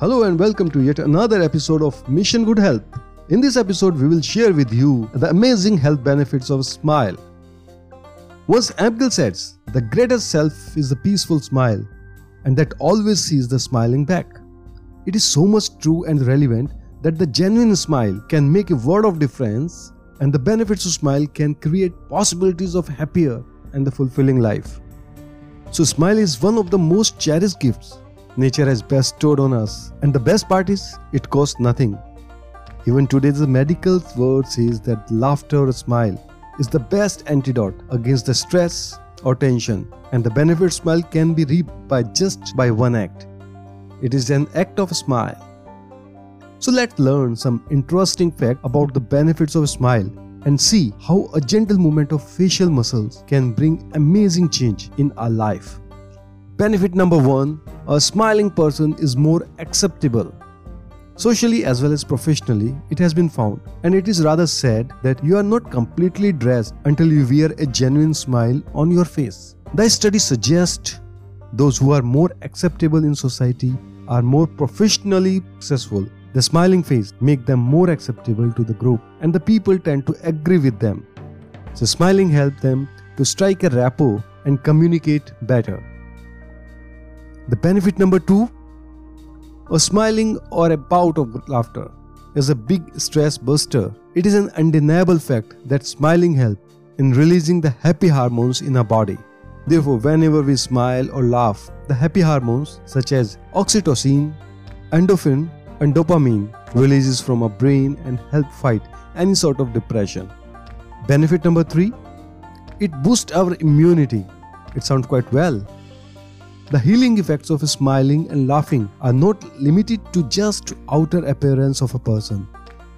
Hello and welcome to yet another episode of Mission Good Health. In this episode, we will share with you the amazing health benefits of a smile. Once Abdul says, the greatest self is the peaceful smile, and that always sees the smiling back. It is so much true and relevant that the genuine smile can make a world of difference, and the benefits of smile can create possibilities of happier and the fulfilling life. So, smile is one of the most cherished gifts nature has bestowed on us. And the best part is, it costs nothing. Even today, the medical word says that laughter or smile is the best antidote against the stress or tension, and the benefit smile can be reaped by just by one act. It is an act of a smile. So let's learn some interesting fact about the benefits of a smile and see how a gentle movement of facial muscles can bring amazing change in our life. Benefit number one a smiling person is more acceptable. Socially as well as professionally, it has been found, and it is rather sad that you are not completely dressed until you wear a genuine smile on your face. The study suggests those who are more acceptable in society are more professionally successful. The smiling face make them more acceptable to the group and the people tend to agree with them. So smiling helps them to strike a rapport and communicate better. The benefit number two a smiling or a bout of laughter is a big stress buster. It is an undeniable fact that smiling helps in releasing the happy hormones in our body. Therefore, whenever we smile or laugh, the happy hormones such as oxytocin, endorphin, and dopamine releases from our brain and help fight any sort of depression. Benefit number 3 it boosts our immunity. It sounds quite well. The healing effects of smiling and laughing are not limited to just outer appearance of a person.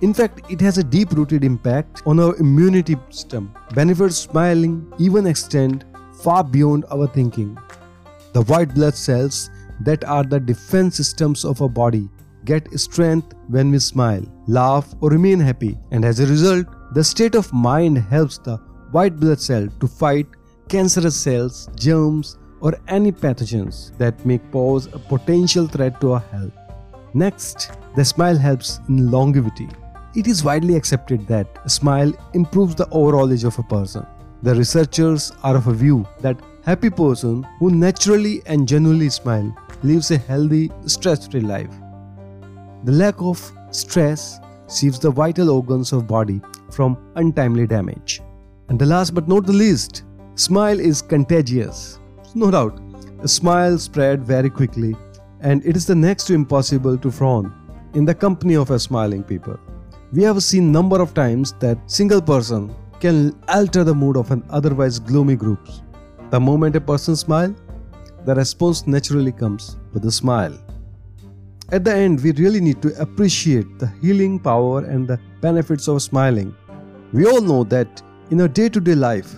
In fact, it has a deep rooted impact on our immunity system. Benefits smiling even extend far beyond our thinking. The white blood cells that are the defense systems of our body get strength when we smile, laugh, or remain happy, and as a result, the state of mind helps the white blood cell to fight cancerous cells, germs, or any pathogens that may pose a potential threat to our health. Next, the smile helps in longevity. It is widely accepted that a smile improves the overall age of a person. The researchers are of a view that happy person who naturally and genuinely smile lives a healthy, stress-free life. The lack of stress saves the vital organs of body from untimely damage. And the last but not the least, smile is contagious. No doubt, a smile spread very quickly, and it is the next to impossible to frown in the company of a smiling people. We have seen number of times that single person can alter the mood of an otherwise gloomy group. The moment a person smiles, the response naturally comes with a smile. At the end, we really need to appreciate the healing power and the benefits of smiling. We all know that in our day to day life,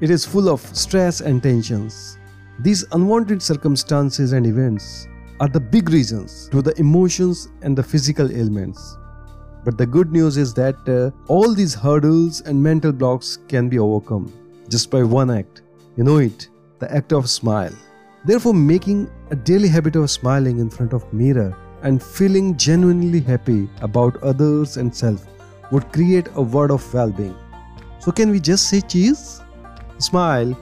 it is full of stress and tensions. These unwanted circumstances and events are the big reasons to the emotions and the physical ailments. But the good news is that uh, all these hurdles and mental blocks can be overcome just by one act. You know it, the act of smile. Therefore, making a daily habit of smiling in front of mirror and feeling genuinely happy about others and self would create a world of well-being. So can we just say cheese? Smile